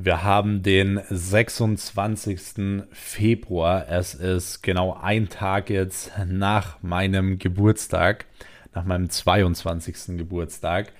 Wir haben den 26. Februar. Es ist genau ein Tag jetzt nach meinem Geburtstag, nach meinem 22. Geburtstag.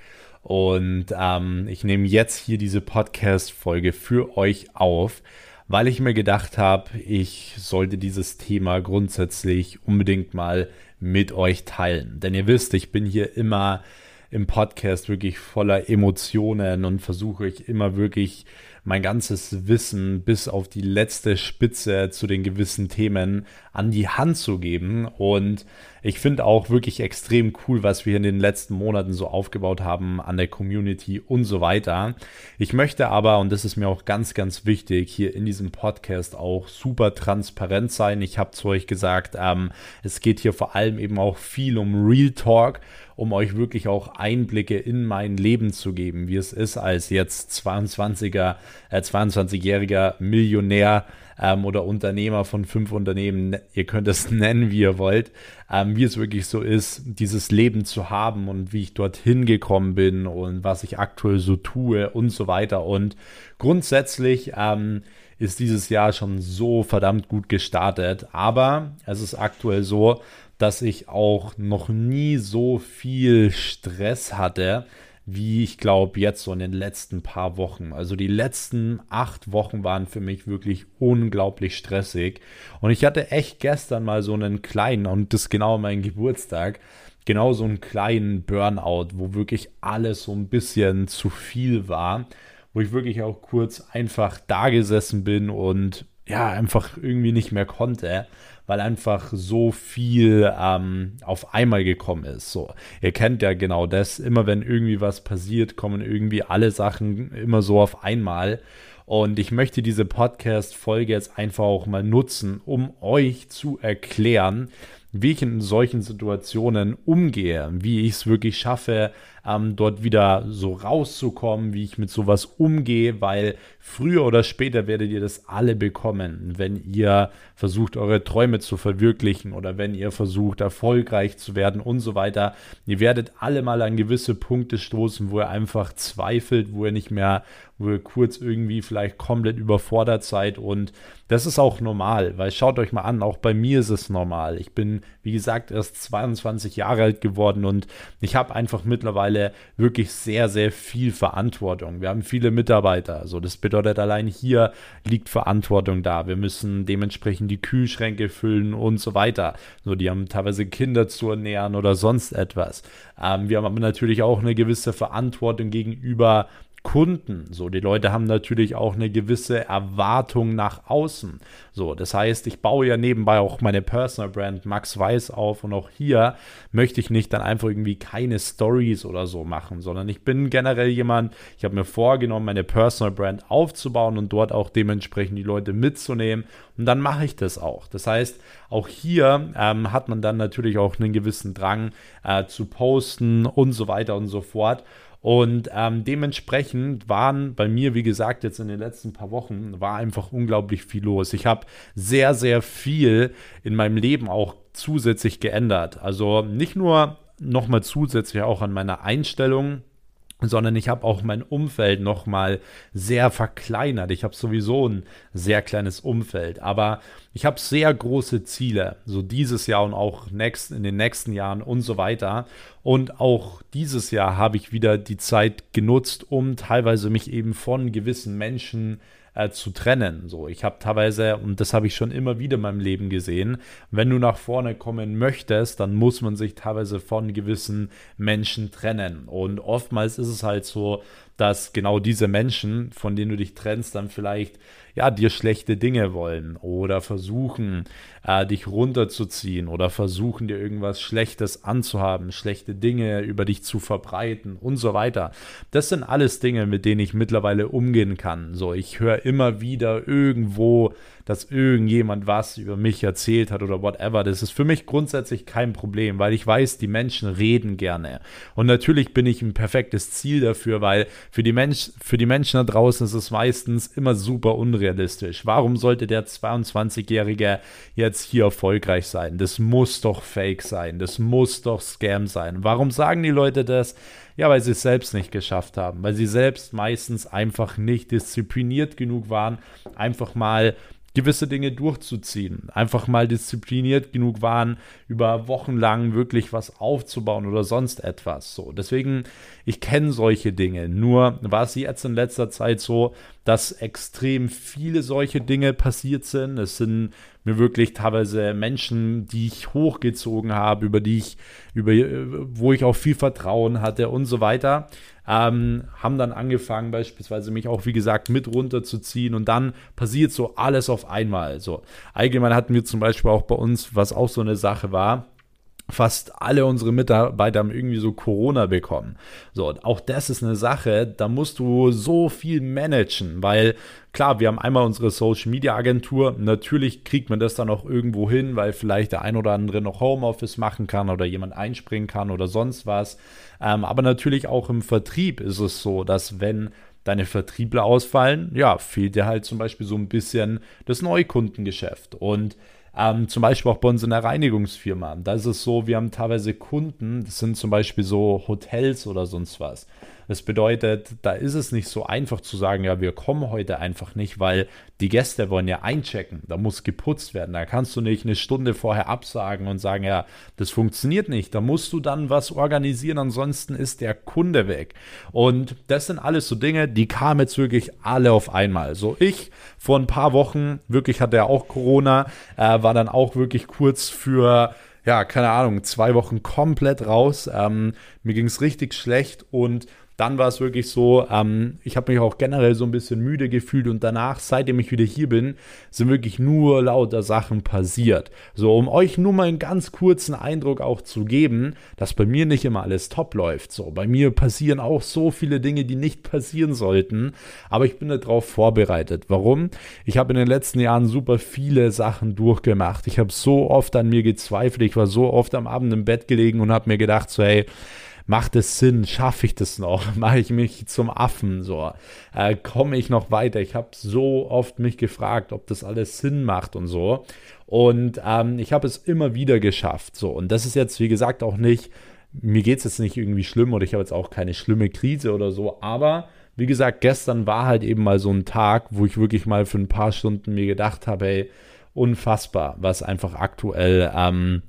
Und ähm, ich nehme jetzt hier diese Podcast-Folge für euch auf, weil ich mir gedacht habe, ich sollte dieses Thema grundsätzlich unbedingt mal mit euch teilen. Denn ihr wisst, ich bin hier immer im Podcast wirklich voller Emotionen und versuche ich immer wirklich mein ganzes Wissen bis auf die letzte Spitze zu den gewissen Themen an die Hand zu geben. Und ich finde auch wirklich extrem cool, was wir in den letzten Monaten so aufgebaut haben an der Community und so weiter. Ich möchte aber, und das ist mir auch ganz, ganz wichtig, hier in diesem Podcast auch super transparent sein. Ich habe zu euch gesagt, ähm, es geht hier vor allem eben auch viel um Real Talk um euch wirklich auch Einblicke in mein Leben zu geben, wie es ist als jetzt 22er, äh, 22-jähriger Millionär ähm, oder Unternehmer von fünf Unternehmen, ihr könnt es nennen, wie ihr wollt, ähm, wie es wirklich so ist, dieses Leben zu haben und wie ich dorthin gekommen bin und was ich aktuell so tue und so weiter. Und grundsätzlich ähm, ist dieses Jahr schon so verdammt gut gestartet, aber es ist aktuell so, dass ich auch noch nie so viel Stress hatte, wie ich glaube jetzt so in den letzten paar Wochen. Also die letzten acht Wochen waren für mich wirklich unglaublich stressig. Und ich hatte echt gestern mal so einen kleinen, und das genau mein Geburtstag, genau so einen kleinen Burnout, wo wirklich alles so ein bisschen zu viel war, wo ich wirklich auch kurz einfach da gesessen bin und ja, einfach irgendwie nicht mehr konnte weil einfach so viel ähm, auf einmal gekommen ist. So, ihr kennt ja genau das. Immer wenn irgendwie was passiert, kommen irgendwie alle Sachen immer so auf einmal. Und ich möchte diese Podcast-Folge jetzt einfach auch mal nutzen, um euch zu erklären, wie ich in solchen Situationen umgehe, wie ich es wirklich schaffe, ähm, dort wieder so rauszukommen, wie ich mit sowas umgehe, weil früher oder später werdet ihr das alle bekommen, wenn ihr versucht, eure Träume zu verwirklichen oder wenn ihr versucht, erfolgreich zu werden und so weiter. Ihr werdet alle mal an gewisse Punkte stoßen, wo ihr einfach zweifelt, wo ihr nicht mehr, wo ihr kurz irgendwie vielleicht komplett überfordert seid und das ist auch normal, weil schaut euch mal an, auch bei mir ist es normal. Ich bin, wie gesagt, erst 22 Jahre alt geworden und ich habe einfach mittlerweile wirklich sehr, sehr viel Verantwortung. Wir haben viele Mitarbeiter. Also das bedeutet, allein hier liegt Verantwortung da. Wir müssen dementsprechend die Kühlschränke füllen und so weiter. So, die haben teilweise Kinder zu ernähren oder sonst etwas. Ähm, wir haben aber natürlich auch eine gewisse Verantwortung gegenüber Kunden. So, die Leute haben natürlich auch eine gewisse Erwartung nach außen. So, das heißt, ich baue ja nebenbei auch meine Personal Brand Max Weiß auf und auch hier möchte ich nicht dann einfach irgendwie keine Stories oder so machen, sondern ich bin generell jemand, ich habe mir vorgenommen, meine Personal Brand aufzubauen und dort auch dementsprechend die Leute mitzunehmen und dann mache ich das auch. Das heißt, auch hier ähm, hat man dann natürlich auch einen gewissen Drang äh, zu posten und so weiter und so fort. Und ähm, dementsprechend waren bei mir, wie gesagt, jetzt in den letzten paar Wochen, war einfach unglaublich viel los. Ich habe sehr, sehr viel in meinem Leben auch zusätzlich geändert. Also nicht nur nochmal zusätzlich auch an meiner Einstellung, sondern ich habe auch mein Umfeld nochmal sehr verkleinert. Ich habe sowieso ein sehr kleines Umfeld, aber ich habe sehr große Ziele, so dieses Jahr und auch next, in den nächsten Jahren und so weiter. Und auch dieses Jahr habe ich wieder die Zeit genutzt, um teilweise mich eben von gewissen Menschen äh, zu trennen. So, ich habe teilweise, und das habe ich schon immer wieder in meinem Leben gesehen, wenn du nach vorne kommen möchtest, dann muss man sich teilweise von gewissen Menschen trennen. Und oftmals ist es halt so, dass genau diese Menschen, von denen du dich trennst, dann vielleicht ja dir schlechte Dinge wollen oder versuchen, äh, dich runterzuziehen oder versuchen dir irgendwas Schlechtes anzuhaben, schlechte Dinge über dich zu verbreiten und so weiter. Das sind alles Dinge, mit denen ich mittlerweile umgehen kann. So, ich höre immer wieder irgendwo, dass irgendjemand was über mich erzählt hat oder whatever. Das ist für mich grundsätzlich kein Problem, weil ich weiß, die Menschen reden gerne. Und natürlich bin ich ein perfektes Ziel dafür, weil für die, Mensch, für die Menschen da draußen ist es meistens immer super unrealistisch. Warum sollte der 22-Jährige jetzt hier erfolgreich sein? Das muss doch fake sein. Das muss doch Scam sein. Warum sagen die Leute das? Ja, weil sie es selbst nicht geschafft haben, weil sie selbst meistens einfach nicht diszipliniert genug waren, einfach mal gewisse Dinge durchzuziehen. Einfach mal diszipliniert genug waren, über Wochen lang wirklich was aufzubauen oder sonst etwas. So, deswegen, ich kenne solche Dinge. Nur war es jetzt in letzter Zeit so, dass extrem viele solche Dinge passiert sind. Es sind mir wirklich teilweise Menschen, die ich hochgezogen habe, über die ich, über, wo ich auch viel Vertrauen hatte und so weiter ähm, haben dann angefangen, beispielsweise mich auch, wie gesagt, mit runterzuziehen und dann passiert so alles auf einmal. So, allgemein hatten wir zum Beispiel auch bei uns, was auch so eine Sache war, fast alle unsere Mitarbeiter haben irgendwie so Corona bekommen. So, auch das ist eine Sache, da musst du so viel managen, weil klar, wir haben einmal unsere Social Media Agentur. Natürlich kriegt man das dann auch irgendwo hin, weil vielleicht der ein oder andere noch Homeoffice machen kann oder jemand einspringen kann oder sonst was. Ähm, aber natürlich auch im Vertrieb ist es so, dass wenn deine Vertriebler ausfallen, ja, fehlt dir halt zum Beispiel so ein bisschen das Neukundengeschäft. Und ähm, zum Beispiel auch bei uns in der Reinigungsfirma. Da ist es so, wir haben teilweise Kunden, das sind zum Beispiel so Hotels oder sonst was. Das bedeutet, da ist es nicht so einfach zu sagen, ja, wir kommen heute einfach nicht, weil die Gäste wollen ja einchecken. Da muss geputzt werden. Da kannst du nicht eine Stunde vorher absagen und sagen, ja, das funktioniert nicht. Da musst du dann was organisieren, ansonsten ist der Kunde weg. Und das sind alles so Dinge, die kamen jetzt wirklich alle auf einmal. So ich vor ein paar Wochen, wirklich hatte er auch Corona, äh, war dann auch wirklich kurz für ja, keine Ahnung, zwei Wochen komplett raus. Ähm, mir ging es richtig schlecht und dann war es wirklich so, ähm, ich habe mich auch generell so ein bisschen müde gefühlt und danach, seitdem ich wieder hier bin, sind wirklich nur lauter Sachen passiert. So, um euch nur mal einen ganz kurzen Eindruck auch zu geben, dass bei mir nicht immer alles top läuft. So, bei mir passieren auch so viele Dinge, die nicht passieren sollten, aber ich bin darauf vorbereitet. Warum? Ich habe in den letzten Jahren super viele Sachen durchgemacht. Ich habe so oft an mir gezweifelt, ich war so oft am Abend im Bett gelegen und habe mir gedacht, so, hey, macht es Sinn? Schaffe ich das noch? Mache ich mich zum Affen? So, äh, komme ich noch weiter? Ich habe so oft mich gefragt, ob das alles Sinn macht und so. Und ähm, ich habe es immer wieder geschafft. So, und das ist jetzt, wie gesagt, auch nicht, mir geht es jetzt nicht irgendwie schlimm oder ich habe jetzt auch keine schlimme Krise oder so, aber wie gesagt, gestern war halt eben mal so ein Tag, wo ich wirklich mal für ein paar Stunden mir gedacht habe, hey, unfassbar, was einfach aktuell ähm,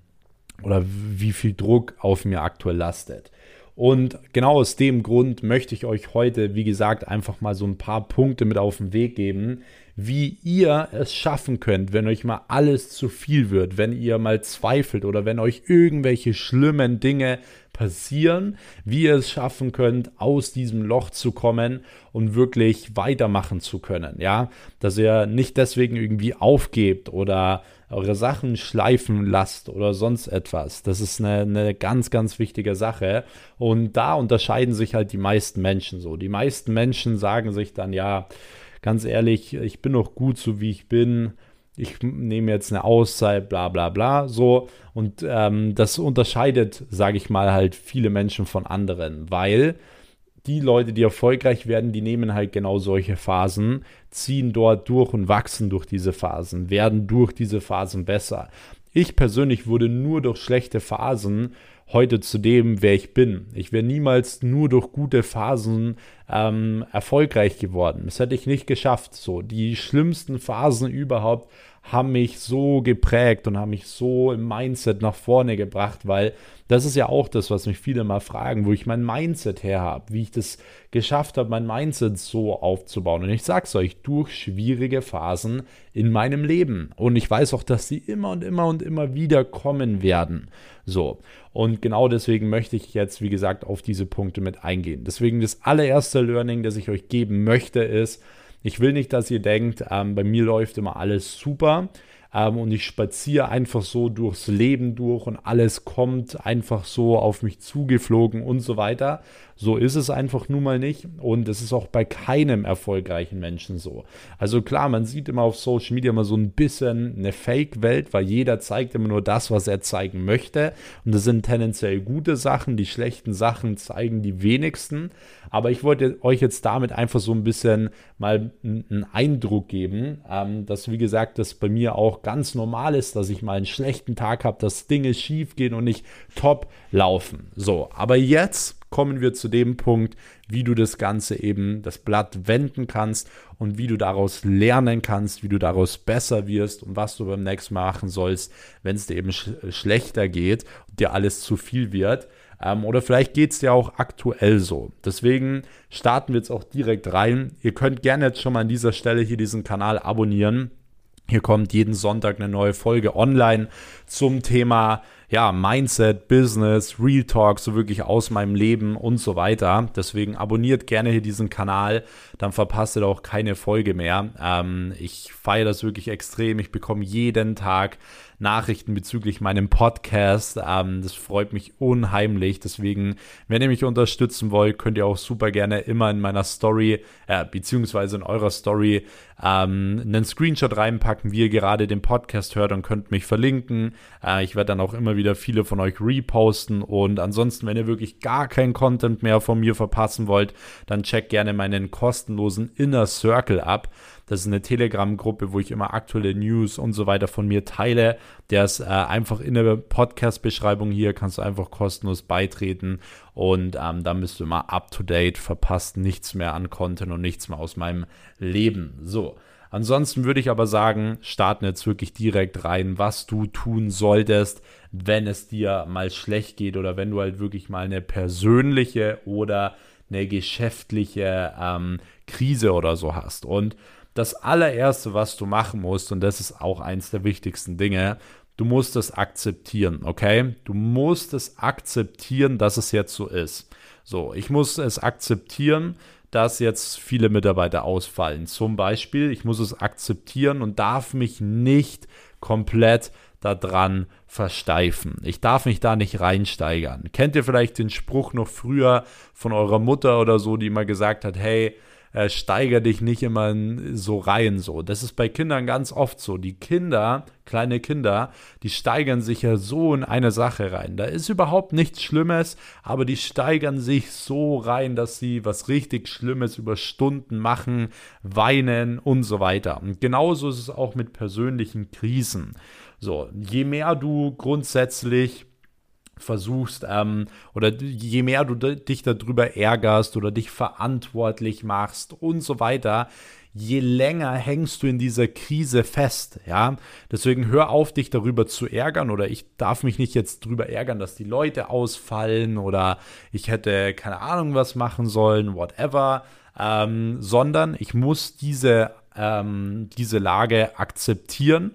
oder wie viel Druck auf mir aktuell lastet. Und genau aus dem Grund möchte ich euch heute, wie gesagt, einfach mal so ein paar Punkte mit auf den Weg geben, wie ihr es schaffen könnt, wenn euch mal alles zu viel wird, wenn ihr mal zweifelt oder wenn euch irgendwelche schlimmen Dinge passieren, wie ihr es schaffen könnt, aus diesem Loch zu kommen und wirklich weitermachen zu können. Ja, dass ihr nicht deswegen irgendwie aufgebt oder eure Sachen schleifen lasst oder sonst etwas. Das ist eine, eine ganz, ganz wichtige Sache. Und da unterscheiden sich halt die meisten Menschen so. Die meisten Menschen sagen sich dann, ja, ganz ehrlich, ich bin noch gut so wie ich bin. Ich nehme jetzt eine Auszeit, bla bla bla, so. Und ähm, das unterscheidet, sage ich mal, halt viele Menschen von anderen, weil die Leute, die erfolgreich werden, die nehmen halt genau solche Phasen, ziehen dort durch und wachsen durch diese Phasen, werden durch diese Phasen besser. Ich persönlich wurde nur durch schlechte Phasen heute zu dem, wer ich bin. Ich wäre niemals nur durch gute Phasen ähm, erfolgreich geworden. Das hätte ich nicht geschafft. So die schlimmsten Phasen überhaupt haben mich so geprägt und haben mich so im Mindset nach vorne gebracht, weil das ist ja auch das, was mich viele mal fragen, wo ich mein Mindset her habe, wie ich das geschafft habe, mein Mindset so aufzubauen. Und ich sag's euch, durch schwierige Phasen in meinem Leben. Und ich weiß auch, dass sie immer und immer und immer wieder kommen werden. So. Und genau deswegen möchte ich jetzt, wie gesagt, auf diese Punkte mit eingehen. Deswegen das allererste Learning, das ich euch geben möchte, ist, ich will nicht, dass ihr denkt, ähm, bei mir läuft immer alles super ähm, und ich spaziere einfach so durchs Leben durch und alles kommt einfach so auf mich zugeflogen und so weiter, So ist es einfach nun mal nicht und es ist auch bei keinem erfolgreichen Menschen so. Also klar, man sieht immer auf Social Media immer so ein bisschen eine Fake-Welt, weil jeder zeigt immer nur das, was er zeigen möchte und das sind tendenziell gute Sachen, die schlechten Sachen zeigen die wenigsten. Aber ich wollte euch jetzt damit einfach so ein bisschen mal einen Eindruck geben, ähm, dass wie gesagt, das bei mir auch ganz normal ist, dass ich mal einen schlechten Tag habe, dass Dinge schief gehen und nicht top laufen. So, aber jetzt kommen wir zu dem Punkt, wie du das Ganze eben, das Blatt wenden kannst und wie du daraus lernen kannst, wie du daraus besser wirst und was du beim nächsten Mal machen sollst, wenn es dir eben sch schlechter geht und dir alles zu viel wird. Ähm, oder vielleicht geht es dir auch aktuell so. Deswegen starten wir jetzt auch direkt rein. Ihr könnt gerne jetzt schon mal an dieser Stelle hier diesen Kanal abonnieren. Hier kommt jeden Sonntag eine neue Folge online zum Thema ja, Mindset, Business, Real Talk, so wirklich aus meinem Leben und so weiter. Deswegen abonniert gerne hier diesen Kanal, dann verpasst ihr auch keine Folge mehr. Ähm, ich feiere das wirklich extrem. Ich bekomme jeden Tag Nachrichten bezüglich meinem Podcast. Ähm, das freut mich unheimlich. Deswegen, wenn ihr mich unterstützen wollt, könnt ihr auch super gerne immer in meiner Story, äh, beziehungsweise in eurer Story, ähm, einen Screenshot reinpacken, wie ihr gerade den Podcast hört und könnt mich verlinken. Äh, ich werde dann auch immer wieder viele von euch reposten. Und ansonsten, wenn ihr wirklich gar keinen Content mehr von mir verpassen wollt, dann checkt gerne meinen kostenlosen Inner Circle ab. Das ist eine Telegram-Gruppe, wo ich immer aktuelle News und so weiter von mir teile. Der ist äh, einfach in der Podcast-Beschreibung hier, kannst du einfach kostenlos beitreten und ähm, dann bist du immer up to date, verpasst nichts mehr an Content und nichts mehr aus meinem Leben. So. Ansonsten würde ich aber sagen, starten jetzt wirklich direkt rein, was du tun solltest, wenn es dir mal schlecht geht oder wenn du halt wirklich mal eine persönliche oder eine geschäftliche ähm, Krise oder so hast. Und das allererste, was du machen musst, und das ist auch eins der wichtigsten Dinge, du musst es akzeptieren, okay? Du musst es akzeptieren, dass es jetzt so ist. So, ich muss es akzeptieren, dass jetzt viele Mitarbeiter ausfallen. Zum Beispiel, ich muss es akzeptieren und darf mich nicht komplett daran versteifen. Ich darf mich da nicht reinsteigern. Kennt ihr vielleicht den Spruch noch früher von eurer Mutter oder so, die immer gesagt hat, hey, äh, steiger dich nicht immer so rein so. Das ist bei Kindern ganz oft so. Die Kinder, kleine Kinder, die steigern sich ja so in eine Sache rein. Da ist überhaupt nichts Schlimmes, aber die steigern sich so rein, dass sie was richtig Schlimmes über Stunden machen, weinen und so weiter. Und genauso ist es auch mit persönlichen Krisen. So, je mehr du grundsätzlich versuchst ähm, oder je mehr du dich darüber ärgerst oder dich verantwortlich machst und so weiter, je länger hängst du in dieser Krise fest, ja. Deswegen hör auf, dich darüber zu ärgern oder ich darf mich nicht jetzt darüber ärgern, dass die Leute ausfallen oder ich hätte keine Ahnung was machen sollen, whatever, ähm, sondern ich muss diese, ähm, diese Lage akzeptieren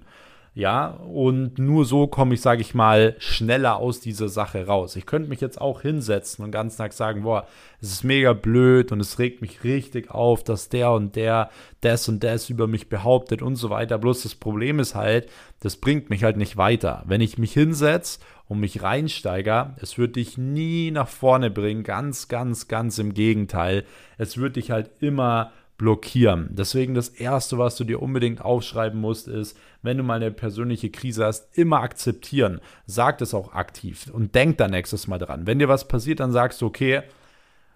ja, und nur so komme ich, sage ich mal, schneller aus dieser Sache raus. Ich könnte mich jetzt auch hinsetzen und ganzen Tag sagen, boah, es ist mega blöd und es regt mich richtig auf, dass der und der das und das über mich behauptet und so weiter. Bloß das Problem ist halt, das bringt mich halt nicht weiter. Wenn ich mich hinsetze und mich reinsteige, es wird dich nie nach vorne bringen. Ganz, ganz, ganz im Gegenteil. Es wird dich halt immer blockieren. Deswegen das Erste, was du dir unbedingt aufschreiben musst, ist, wenn du mal eine persönliche Krise hast, immer akzeptieren. Sag das auch aktiv und denk da nächstes Mal dran. Wenn dir was passiert, dann sagst du, okay,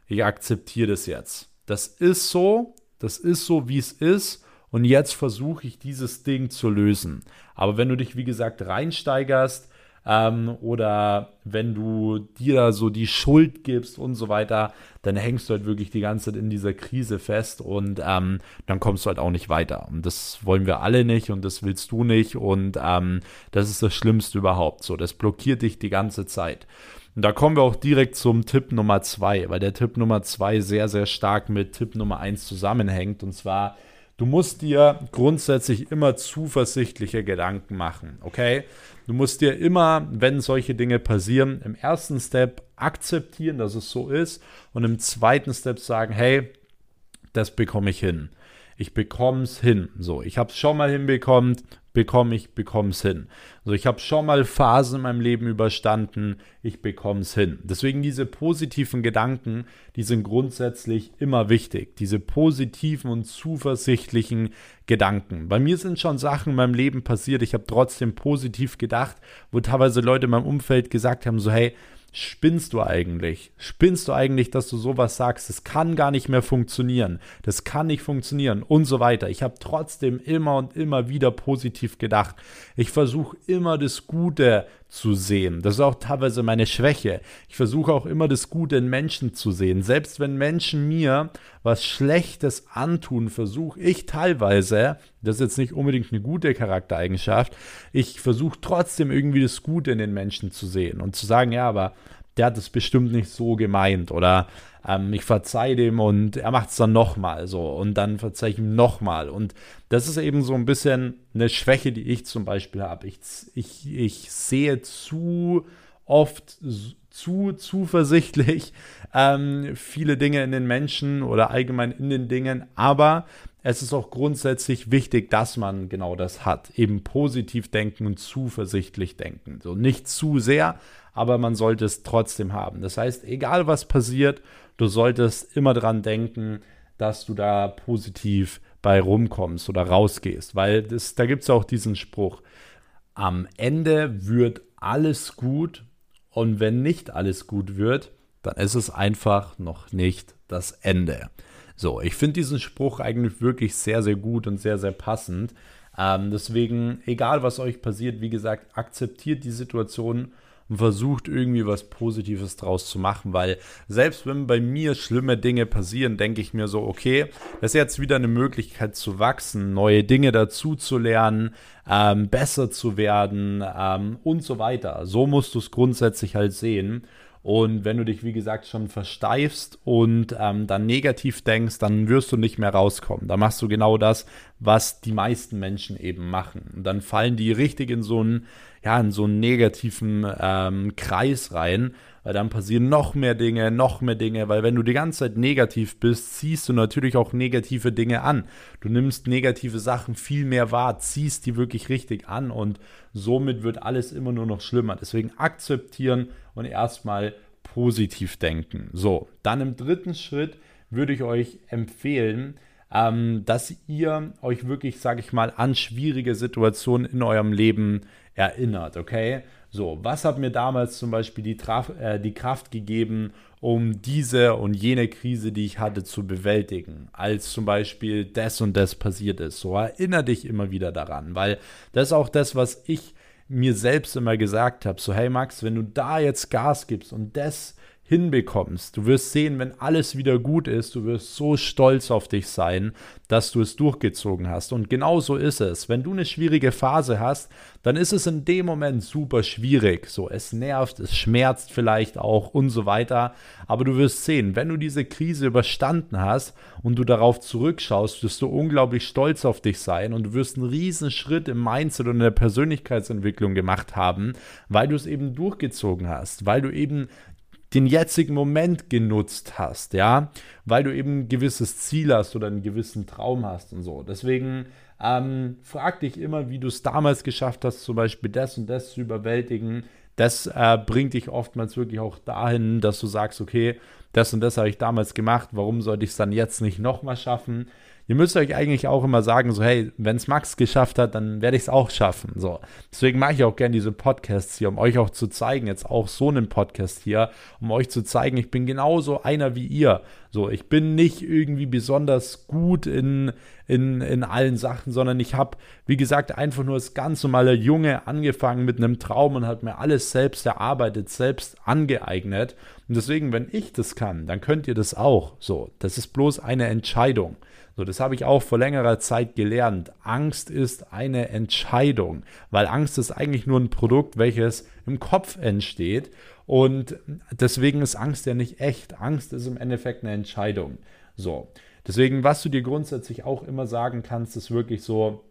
ich akzeptiere das jetzt. Das ist so, das ist so, wie es ist und jetzt versuche ich dieses Ding zu lösen. Aber wenn du dich, wie gesagt, reinsteigerst, ähm, oder wenn du dir da so die Schuld gibst und so weiter, dann hängst du halt wirklich die ganze Zeit in dieser Krise fest und ähm, dann kommst du halt auch nicht weiter. Und das wollen wir alle nicht und das willst du nicht und ähm, das ist das Schlimmste überhaupt. So, das blockiert dich die ganze Zeit. Und da kommen wir auch direkt zum Tipp Nummer zwei, weil der Tipp Nummer zwei sehr, sehr stark mit Tipp Nummer eins zusammenhängt. Und zwar, du musst dir grundsätzlich immer zuversichtliche Gedanken machen, okay? Du musst dir immer, wenn solche Dinge passieren, im ersten Step akzeptieren, dass es so ist und im zweiten Step sagen, hey, das bekomme ich hin. ich bekomme es hin. So, ich habe es schon mal hinbekommen, bekomme ich, bekomme es hin. Also ich habe schon mal Phasen in meinem Leben überstanden, ich bekomme es hin. Deswegen diese positiven Gedanken, die sind grundsätzlich immer wichtig. Diese positiven und zuversichtlichen Gedanken. Bei mir sind schon Sachen in meinem Leben passiert, ich habe trotzdem positiv gedacht, wo teilweise Leute in meinem Umfeld gesagt haben, so hey, Spinnst du eigentlich? Spinnst du eigentlich, dass du sowas sagst? Das kann gar nicht mehr funktionieren. Das kann nicht funktionieren und so weiter. Ich habe trotzdem immer und immer wieder positiv gedacht. Ich versuche immer das Gute zu sehen. Das ist auch teilweise meine Schwäche. Ich versuche auch immer das Gute in Menschen zu sehen. Selbst wenn Menschen mir was Schlechtes antun, versuche ich teilweise, das ist jetzt nicht unbedingt eine gute Charaktereigenschaft, ich versuche trotzdem irgendwie das Gute in den Menschen zu sehen und zu sagen, ja, aber der hat es bestimmt nicht so gemeint oder ähm, ich verzeihe dem und er macht es dann nochmal so und dann verzeihe ich ihm nochmal und das ist eben so ein bisschen eine Schwäche, die ich zum Beispiel habe. Ich, ich, ich sehe zu oft zu zuversichtlich ähm, viele Dinge in den Menschen oder allgemein in den Dingen, aber es ist auch grundsätzlich wichtig, dass man genau das hat. Eben positiv denken und zuversichtlich denken. So nicht zu sehr, aber man sollte es trotzdem haben. Das heißt, egal was passiert, du solltest immer dran denken, dass du da positiv bei rumkommst oder rausgehst. Weil das, da gibt es auch diesen Spruch, am Ende wird alles gut und wenn nicht alles gut wird, dann ist es einfach noch nicht das Ende. So, ich finde diesen Spruch eigentlich wirklich sehr, sehr gut und sehr, sehr passend. Ähm, deswegen, egal was euch passiert, wie gesagt, akzeptiert die Situation und versucht irgendwie was Positives draus zu machen, weil selbst wenn bei mir schlimme Dinge passieren, denke ich mir so, okay, das ist jetzt wieder eine Möglichkeit zu wachsen, neue Dinge dazu zu lernen, ähm, besser zu werden ähm, und so weiter. So musst du es grundsätzlich halt sehen. Und wenn du dich, wie gesagt, schon versteifst und ähm, dann negativ denkst, dann wirst du nicht mehr rauskommen. Da machst du genau das, was die meisten Menschen eben machen. Und dann fallen die richtig in so einen ja, in so einen negativen ähm, Kreis rein, weil dann passieren noch mehr Dinge, noch mehr Dinge, weil wenn du die ganze Zeit negativ bist, ziehst du natürlich auch negative Dinge an. Du nimmst negative Sachen viel mehr wahr, ziehst die wirklich richtig an und somit wird alles immer nur noch schlimmer. Deswegen akzeptieren und erstmal positiv denken. So, dann im dritten Schritt würde ich euch empfehlen, ähm, dass ihr euch wirklich, sage ich mal, an schwierige Situationen in eurem Leben erinnert, okay? So, was hat mir damals zum Beispiel die, Traf äh, die Kraft gegeben, um diese und jene Krise, die ich hatte, zu bewältigen, als zum Beispiel das und das passiert ist. So, erinnere dich immer wieder daran, weil das ist auch das, was ich mir selbst immer gesagt habe. So, hey Max, wenn du da jetzt Gas gibst und das hinbekommst. Du wirst sehen, wenn alles wieder gut ist, du wirst so stolz auf dich sein, dass du es durchgezogen hast. Und genau so ist es. Wenn du eine schwierige Phase hast, dann ist es in dem Moment super schwierig. So, es nervt, es schmerzt vielleicht auch und so weiter. Aber du wirst sehen, wenn du diese Krise überstanden hast und du darauf zurückschaust, wirst du unglaublich stolz auf dich sein und du wirst einen riesen Schritt im Mindset und in der Persönlichkeitsentwicklung gemacht haben, weil du es eben durchgezogen hast, weil du eben den jetzigen Moment genutzt hast, ja, weil du eben ein gewisses Ziel hast oder einen gewissen Traum hast und so. Deswegen ähm, frag dich immer, wie du es damals geschafft hast, zum Beispiel das und das zu überwältigen. Das äh, bringt dich oftmals wirklich auch dahin, dass du sagst, okay, das und das habe ich damals gemacht, warum sollte ich es dann jetzt nicht nochmal schaffen? Ihr müsst euch eigentlich auch immer sagen, so, hey, wenn es Max geschafft hat, dann werde ich es auch schaffen. So. Deswegen mache ich auch gerne diese Podcasts hier, um euch auch zu zeigen, jetzt auch so einen Podcast hier, um euch zu zeigen, ich bin genauso einer wie ihr. So, ich bin nicht irgendwie besonders gut in, in, in allen Sachen, sondern ich habe, wie gesagt, einfach nur als ganz normaler Junge angefangen mit einem Traum und hat mir alles selbst erarbeitet, selbst angeeignet. Und deswegen, wenn ich das kann, dann könnt ihr das auch. So, das ist bloß eine Entscheidung. So, das habe ich auch vor längerer Zeit gelernt. Angst ist eine Entscheidung, weil Angst ist eigentlich nur ein Produkt, welches im Kopf entsteht. Und deswegen ist Angst ja nicht echt. Angst ist im Endeffekt eine Entscheidung. So, deswegen, was du dir grundsätzlich auch immer sagen kannst, ist wirklich so,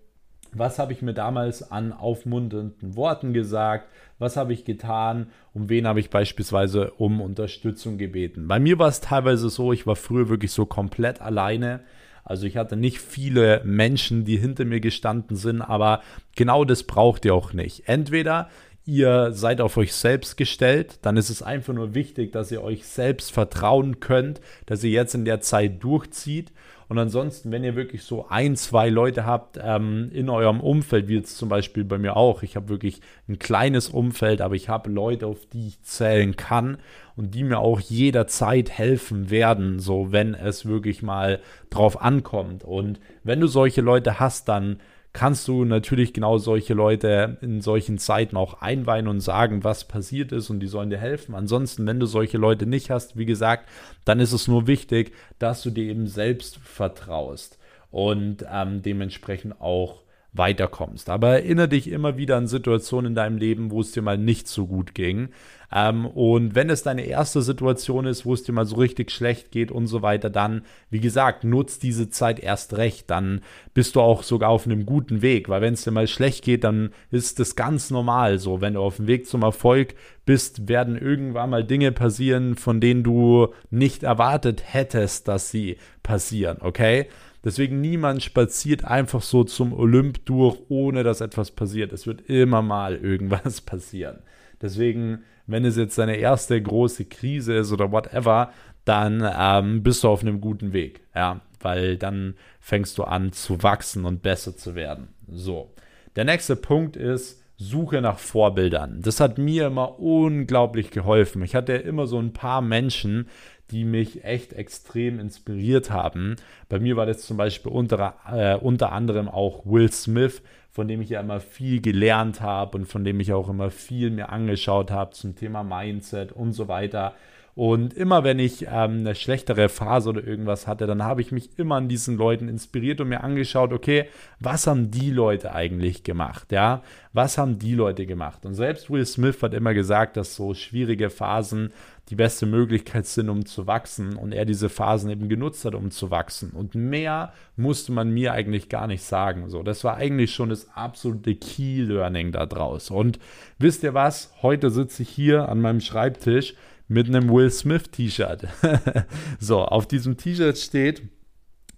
was habe ich mir damals an aufmunternden Worten gesagt? Was habe ich getan? Um wen habe ich beispielsweise um Unterstützung gebeten? Bei mir war es teilweise so, ich war früher wirklich so komplett alleine Also ich hatte nicht viele Menschen, die hinter mir gestanden sind, aber genau das braucht ihr auch nicht. Entweder ihr seid auf euch selbst gestellt, dann ist es einfach nur wichtig, dass ihr euch selbst vertrauen könnt, dass ihr jetzt in der Zeit durchzieht. Und ansonsten, wenn ihr wirklich so ein, zwei Leute habt ähm, in eurem Umfeld, wie jetzt zum Beispiel bei mir auch, ich habe wirklich ein kleines Umfeld, aber ich habe Leute, auf die ich zählen kann und die mir auch jederzeit helfen werden, so wenn es wirklich mal drauf ankommt. Und wenn du solche Leute hast, dann kannst du natürlich genau solche Leute in solchen Zeiten auch einweihen und sagen, was passiert ist und die sollen dir helfen. Ansonsten, wenn du solche Leute nicht hast, wie gesagt, dann ist es nur wichtig, dass du dir eben selbst vertraust und ähm, dementsprechend auch weiterkommst. Aber erinnere dich immer wieder an Situationen in deinem Leben, wo es dir mal nicht so gut ging. Ähm, und wenn es deine erste Situation ist, wo es dir mal so richtig schlecht geht und so weiter, dann, wie gesagt, nutz diese Zeit erst recht. Dann bist du auch sogar auf einem guten Weg, weil wenn es dir mal schlecht geht, dann ist das ganz normal so. Wenn du auf dem Weg zum Erfolg bist, werden irgendwann mal Dinge passieren, von denen du nicht erwartet hättest, dass sie passieren, okay? Deswegen niemand spaziert einfach so zum Olymp durch, ohne dass etwas passiert. Es wird immer mal irgendwas passieren. Deswegen, wenn es jetzt deine erste große Krise ist oder whatever, dann ähm, bist du auf einem guten Weg. Ja, weil dann fängst du an zu wachsen und besser zu werden. So. Der nächste Punkt ist, Suche nach Vorbildern. Das hat mir immer unglaublich geholfen. Ich hatte immer so ein paar Menschen, die mich echt extrem inspiriert haben. Bei mir war das zum Beispiel unter, äh, unter anderem auch Will Smith, von dem ich ja immer viel gelernt habe und von dem ich auch immer viel mir angeschaut habe zum Thema Mindset und so weiter. Und immer wenn ich ähm, eine schlechtere Phase oder irgendwas hatte, dann habe ich mich immer an diesen Leuten inspiriert und mir angeschaut, okay, was haben die Leute eigentlich gemacht? Ja, was haben die Leute gemacht? Und selbst Will Smith hat immer gesagt, dass so schwierige Phasen die beste Möglichkeit sind, um zu wachsen und er diese Phasen eben genutzt hat, um zu wachsen. Und mehr musste man mir eigentlich gar nicht sagen. So, das war eigentlich schon das absolute Key Learning da draus. Und wisst ihr was? Heute sitze ich hier an meinem Schreibtisch mit einem Will Smith T-Shirt. so, auf diesem T-Shirt steht,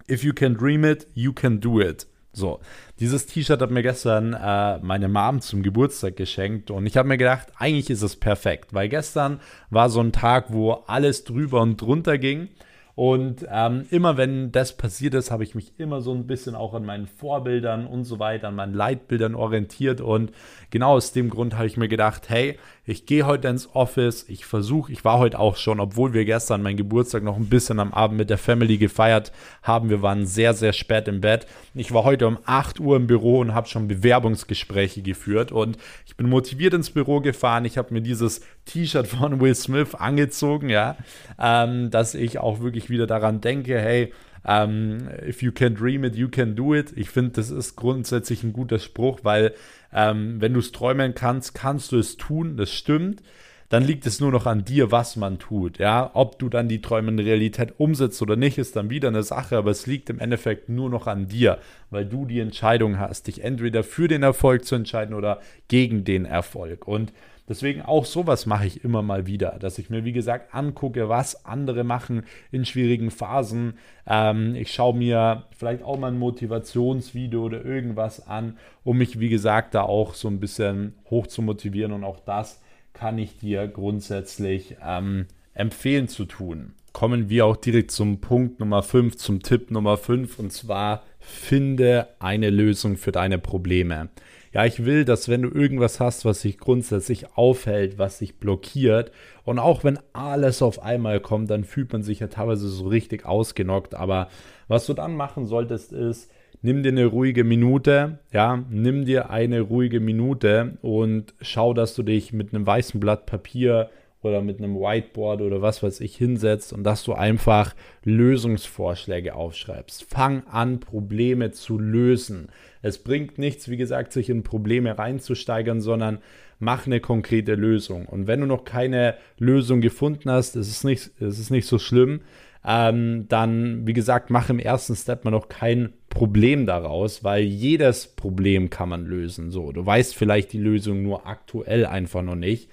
If you can dream it, you can do it. So, dieses T-Shirt hat mir gestern äh, meine Mom zum Geburtstag geschenkt und ich habe mir gedacht, eigentlich ist es perfekt, weil gestern war so ein Tag, wo alles drüber und drunter ging und ähm, immer wenn das passiert ist, habe ich mich immer so ein bisschen auch an meinen Vorbildern und so weiter, an meinen Leitbildern orientiert. Und genau aus dem Grund habe ich mir gedacht, hey, ich gehe heute ins Office, ich versuche, ich war heute auch schon, obwohl wir gestern meinen Geburtstag noch ein bisschen am Abend mit der Family gefeiert haben. Wir waren sehr, sehr spät im Bett. Ich war heute um 8 Uhr im Büro und habe schon Bewerbungsgespräche geführt. Und ich bin motiviert ins Büro gefahren. Ich habe mir dieses T-Shirt von Will Smith angezogen, ja, ähm, dass ich auch wirklich wieder daran denke, hey, ähm, if you can dream it, you can do it. Ich finde, das ist grundsätzlich ein guter Spruch, weil ähm, wenn du es träumen kannst, kannst du es tun, das stimmt. Dann liegt es nur noch an dir, was man tut. Ja, ob du dann die Träume in Realität umsetzt oder nicht, ist dann wieder eine Sache, aber es liegt im Endeffekt nur noch an dir, weil du die Entscheidung hast, dich entweder für den Erfolg zu entscheiden oder gegen den Erfolg. Und Deswegen auch sowas mache ich immer mal wieder, dass ich mir, wie gesagt, angucke, was andere machen in schwierigen Phasen. Ähm, ich schaue mir vielleicht auch mal ein Motivationsvideo oder irgendwas an, um mich, wie gesagt, da auch so ein bisschen hoch zu motivieren. Und auch das kann ich dir grundsätzlich ähm, empfehlen zu tun. Kommen wir auch direkt zum Punkt Nummer 5, zum Tipp Nummer 5 und zwar finde eine Lösung für deine Probleme ja, ich will, dass wenn du irgendwas hast, was dich grundsätzlich aufhält, was dich blockiert und auch wenn alles auf einmal kommt, dann fühlt man sich ja teilweise so richtig ausgenockt, aber was du dann machen solltest ist, nimm dir eine ruhige Minute, ja, nimm dir eine ruhige Minute und schau, dass du dich mit einem weißen Blatt Papier oder mit einem Whiteboard oder was weiß ich hinsetzt und dass du einfach Lösungsvorschläge aufschreibst. Fang an, Probleme zu lösen. Es bringt nichts, wie gesagt, sich in Probleme reinzusteigern, sondern mach eine konkrete Lösung. Und wenn du noch keine Lösung gefunden hast, ist es nicht, ist es nicht so schlimm. Ähm, dann, wie gesagt, mach im ersten Step mal noch kein Problem daraus, weil jedes Problem kann man lösen. So, du weißt vielleicht die Lösung nur aktuell einfach noch nicht.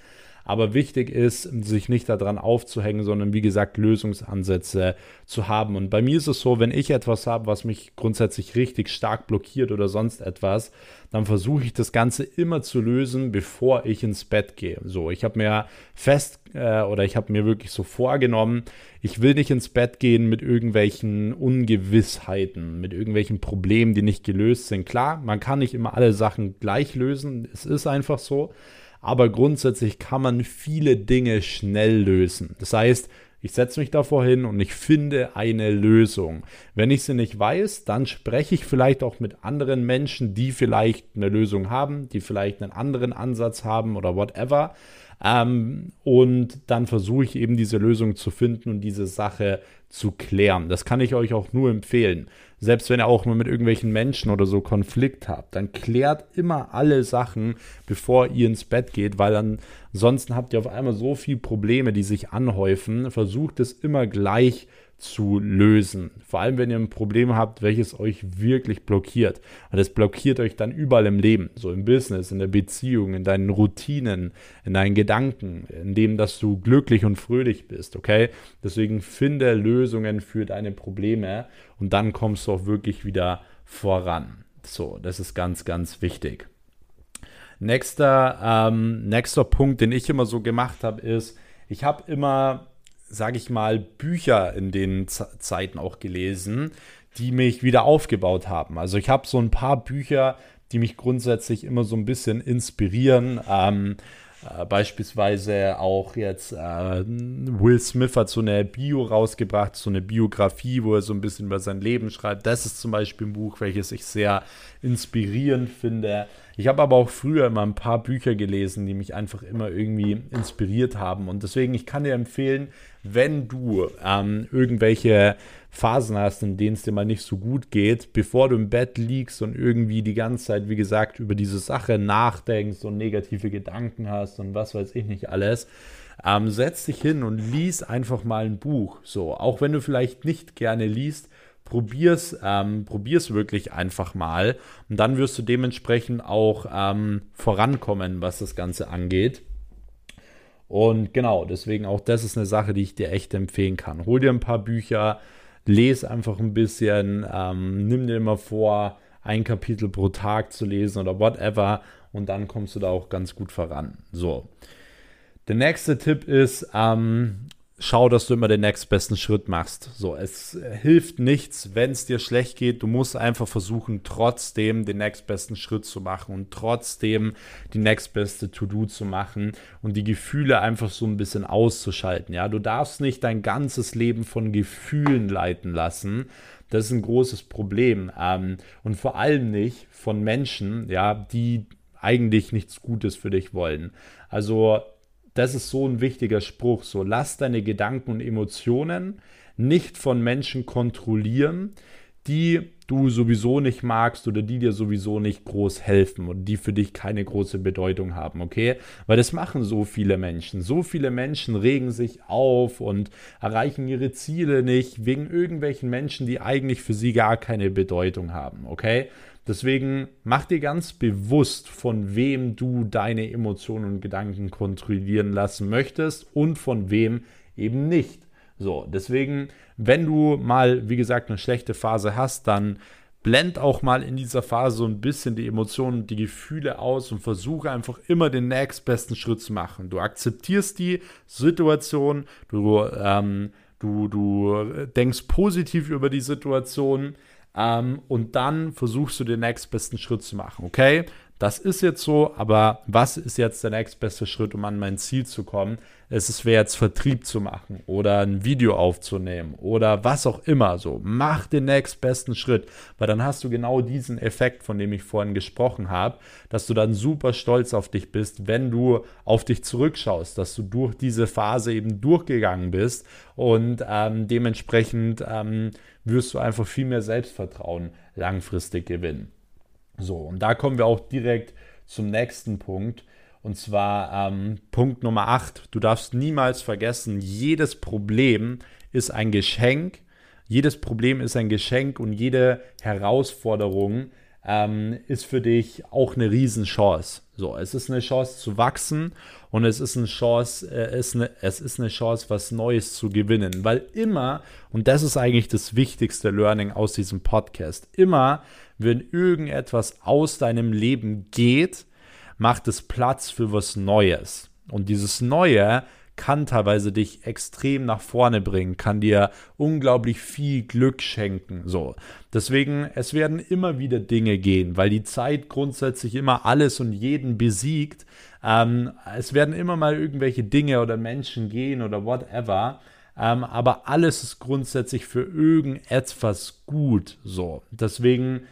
Aber wichtig ist, sich nicht daran aufzuhängen, sondern wie gesagt, Lösungsansätze zu haben. Und bei mir ist es so, wenn ich etwas habe, was mich grundsätzlich richtig stark blockiert oder sonst etwas, dann versuche ich das Ganze immer zu lösen, bevor ich ins Bett gehe. So, ich habe mir fest äh, oder ich habe mir wirklich so vorgenommen, ich will nicht ins Bett gehen mit irgendwelchen Ungewissheiten, mit irgendwelchen Problemen, die nicht gelöst sind. Klar, man kann nicht immer alle Sachen gleich lösen, es ist einfach so aber grundsätzlich kann man viele Dinge schnell lösen. Das heißt, ich setze mich davor hin und ich finde eine Lösung. Wenn ich sie nicht weiß, dann spreche ich vielleicht auch mit anderen Menschen, die vielleicht eine Lösung haben, die vielleicht einen anderen Ansatz haben oder whatever. Ähm, und dann versuche ich eben diese Lösung zu finden und diese Sache zu klären. Das kann ich euch auch nur empfehlen. Selbst wenn ihr auch nur mit irgendwelchen Menschen oder so Konflikt habt, dann klärt immer alle Sachen, bevor ihr ins Bett geht, weil ansonsten habt ihr auf einmal so viele Probleme, die sich anhäufen. Versucht es immer gleich zu zu lösen. Vor allem, wenn ihr ein Problem habt, welches euch wirklich blockiert. Und es blockiert euch dann überall im Leben, so im Business, in der Beziehung, in deinen Routinen, in deinen Gedanken, in dem, dass du glücklich und fröhlich bist, okay? Deswegen finde Lösungen für deine Probleme und dann kommst du auch wirklich wieder voran. So, das ist ganz, ganz wichtig. Nächster, ähm, nächster Punkt, den ich immer so gemacht habe, ist, ich habe immer sage ich mal, Bücher in den Z Zeiten auch gelesen, die mich wieder aufgebaut haben. Also ich habe so ein paar Bücher, die mich grundsätzlich immer so ein bisschen inspirieren. Ähm, äh, beispielsweise auch jetzt äh, Will Smith hat so eine Bio rausgebracht, so eine Biografie, wo er so ein bisschen über sein Leben schreibt. Das ist zum Beispiel ein Buch, welches ich sehr inspirierend finde. Ich habe aber auch früher immer ein paar Bücher gelesen, die mich einfach immer irgendwie inspiriert haben. Und deswegen, ich kann dir empfehlen, wenn du ähm, irgendwelche Phasen hast, in denen es dir mal nicht so gut geht, bevor du im Bett liegst und irgendwie die ganze Zeit, wie gesagt, über diese Sache nachdenkst und negative Gedanken hast und was weiß ich nicht alles, ähm, setz dich hin und lies einfach mal ein Buch. So, auch wenn du vielleicht nicht gerne liest, probier's, ähm, probier's wirklich einfach mal und dann wirst du dementsprechend auch ähm, vorankommen, was das Ganze angeht. Und genau, deswegen auch das ist eine Sache, die ich dir echt empfehlen kann. Hol dir ein paar Bücher, lese einfach ein bisschen, ähm, nimm dir immer vor, ein Kapitel pro Tag zu lesen oder whatever und dann kommst du da auch ganz gut voran. So. Der nächste Tipp ist, ähm, schau, dass du immer den nächstbesten Schritt machst. So, es hilft nichts, wenn es dir schlecht geht. Du musst einfach versuchen, trotzdem den nächstbesten Schritt zu machen und trotzdem die nächstbeste To-Do zu machen und die Gefühle einfach so ein bisschen auszuschalten. Ja, du darfst nicht dein ganzes Leben von Gefühlen leiten lassen. Das ist ein großes Problem. Ähm, und vor allem nicht von Menschen, ja, die eigentlich nichts Gutes für dich wollen. Also das ist so ein wichtiger Spruch. So, lass deine Gedanken und Emotionen nicht von Menschen kontrollieren, die du sowieso nicht magst oder die dir sowieso nicht groß helfen und die für dich keine große Bedeutung haben, okay? Weil das machen so viele Menschen. So viele Menschen regen sich auf und erreichen ihre Ziele nicht wegen irgendwelchen Menschen, die eigentlich für sie gar keine Bedeutung haben, okay? Deswegen mach dir ganz bewusst, von wem du deine Emotionen und Gedanken kontrollieren lassen möchtest und von wem eben nicht. So, deswegen, wenn du mal, wie gesagt, eine schlechte Phase hast, dann blend auch mal in dieser Phase so ein bisschen die Emotionen und die Gefühle aus und versuche einfach immer den nächstbesten Schritt zu machen. Du akzeptierst die Situation, du, ähm, du, du denkst positiv über die Situation, ähm, und dann versuchst du den nächstbesten Schritt zu machen. Okay, das ist jetzt so, aber was ist jetzt der nächstbeste Schritt, um an mein Ziel zu kommen? Es wäre jetzt Vertrieb zu machen oder ein Video aufzunehmen oder was auch immer so. Mach den nächstbesten Schritt, weil dann hast du genau diesen Effekt, von dem ich vorhin gesprochen habe, dass du dann super stolz auf dich bist, wenn du auf dich zurückschaust, dass du durch diese Phase eben durchgegangen bist und ähm, dementsprechend ähm, wirst du einfach viel mehr Selbstvertrauen langfristig gewinnen. So, und da kommen wir auch direkt zum nächsten Punkt. Und zwar ähm, Punkt Nummer 8. Du darfst niemals vergessen, jedes Problem ist ein Geschenk. Jedes Problem ist ein Geschenk und jede Herausforderung ähm, ist für dich auch eine Riesenchance. So, es ist eine Chance zu wachsen und es ist eine Chance, äh, es, eine, es ist eine Chance, was Neues zu gewinnen. Weil immer, und das ist eigentlich das wichtigste Learning aus diesem Podcast, immer, wenn irgendetwas aus deinem Leben geht, macht es Platz für was Neues. Und dieses Neue kann teilweise dich extrem nach vorne bringen, kann dir unglaublich viel Glück schenken. So. Deswegen, es werden immer wieder Dinge gehen, weil die Zeit grundsätzlich immer alles und jeden besiegt. Ähm, es werden immer mal irgendwelche Dinge oder Menschen gehen oder whatever. Ähm, aber alles ist grundsätzlich für irgendetwas gut. So. Deswegen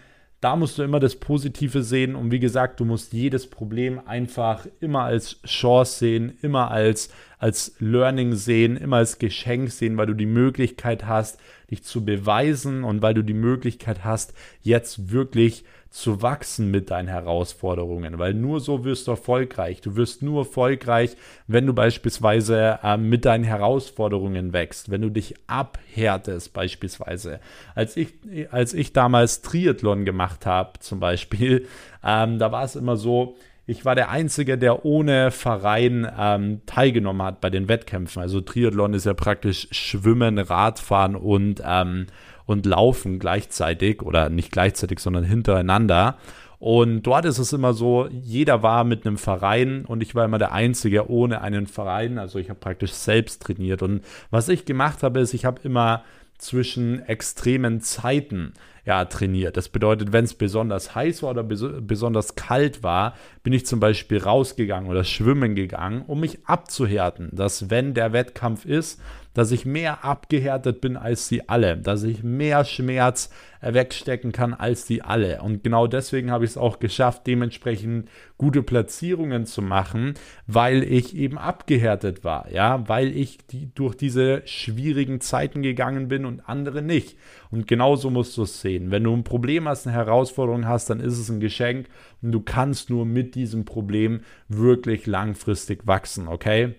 da musst du immer das Positive sehen und wie gesagt, du musst jedes Problem einfach immer als Chance sehen, immer als, als Learning sehen, immer als Geschenk sehen, weil du die Möglichkeit hast, dich zu beweisen und weil du die Möglichkeit hast, jetzt wirklich zu wachsen mit deinen Herausforderungen, weil nur so wirst du erfolgreich. Du wirst nur erfolgreich, wenn du beispielsweise äh, mit deinen Herausforderungen wächst, wenn du dich abhärtest beispielsweise. Als ich, als ich damals Triathlon gemacht habe zum Beispiel, ähm, da war es immer so, ich war der Einzige, der ohne Verein ähm, teilgenommen hat bei den Wettkämpfen. Also Triathlon ist ja praktisch Schwimmen, Radfahren und ähm, und laufen gleichzeitig oder nicht gleichzeitig, sondern hintereinander. Und dort ist es immer so, jeder war mit einem Verein und ich war immer der Einzige ohne einen Verein. Also ich habe praktisch selbst trainiert. Und was ich gemacht habe, ist, ich habe immer zwischen extremen Zeiten ja, trainiert. Das bedeutet, wenn es besonders heiß war oder bes besonders kalt war, bin ich zum Beispiel rausgegangen oder schwimmen gegangen, um mich abzuhärten, dass wenn der Wettkampf ist, dass ich mehr abgehärtet bin als sie alle, dass ich mehr Schmerz wegstecken kann als die alle. Und genau deswegen habe ich es auch geschafft, dementsprechend gute Platzierungen zu machen, weil ich eben abgehärtet war, ja, weil ich die, durch diese schwierigen Zeiten gegangen bin und andere nicht. Und genauso musst du es sehen. Wenn du ein Problem hast, eine Herausforderung hast, dann ist es ein Geschenk und du kannst nur mit diesem Problem wirklich langfristig wachsen, okay?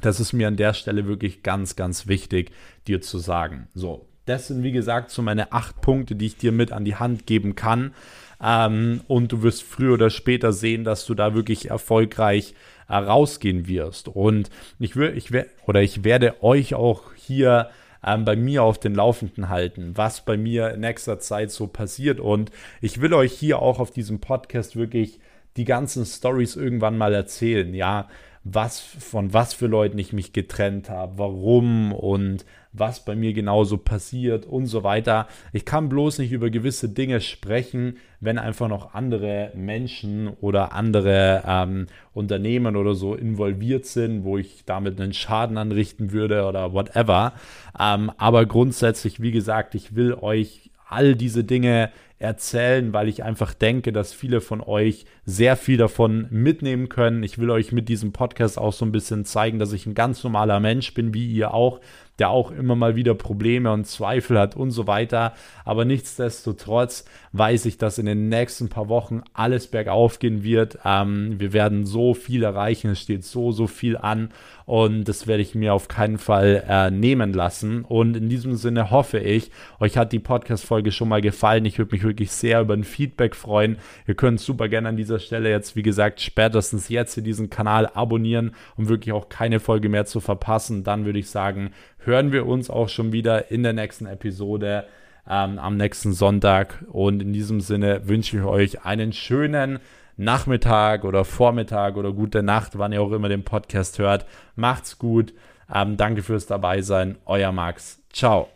Das ist mir an der Stelle wirklich ganz, ganz wichtig, dir zu sagen. So, das sind wie gesagt so meine acht Punkte, die ich dir mit an die Hand geben kann. Ähm, und du wirst früher oder später sehen, dass du da wirklich erfolgreich äh, rausgehen wirst. Und ich will, ich werde oder ich werde euch auch hier ähm, bei mir auf den Laufenden halten, was bei mir in nächster Zeit so passiert. Und ich will euch hier auch auf diesem Podcast wirklich die ganzen Stories irgendwann mal erzählen. Ja, was von was für Leuten ich mich getrennt habe, warum und was bei mir genauso passiert und so weiter. Ich kann bloß nicht über gewisse Dinge sprechen, wenn einfach noch andere Menschen oder andere ähm, Unternehmen oder so involviert sind, wo ich damit einen Schaden anrichten würde oder whatever. Ähm, aber grundsätzlich, wie gesagt, ich will euch all diese Dinge erzählen, weil ich einfach denke, dass viele von euch sehr viel davon mitnehmen können. Ich will euch mit diesem Podcast auch so ein bisschen zeigen, dass ich ein ganz normaler Mensch bin, wie ihr auch, der auch immer mal wieder Probleme und Zweifel hat und so weiter. Aber nichtsdestotrotz weiß ich, dass in den nächsten paar Wochen alles bergauf gehen wird. Ähm, wir werden so viel erreichen, es steht so, so viel an und das werde ich mir auf keinen Fall äh, nehmen lassen. Und in diesem Sinne hoffe ich, euch hat die Podcast-Folge schon mal gefallen. Ich würde mich wirklich sehr über ein Feedback freuen. Ihr könnt super gerne an dieser Stelle jetzt, wie gesagt, spätestens jetzt hier diesen Kanal abonnieren, um wirklich auch keine Folge mehr zu verpassen. Dann würde ich sagen, hören wir uns auch schon wieder in der nächsten Episode ähm, am nächsten Sonntag. Und in diesem Sinne wünsche ich euch einen schönen Nachmittag oder Vormittag oder gute Nacht, wann ihr auch immer den Podcast hört. Macht's gut. Ähm, danke fürs Dabeisein. Euer Max. Ciao.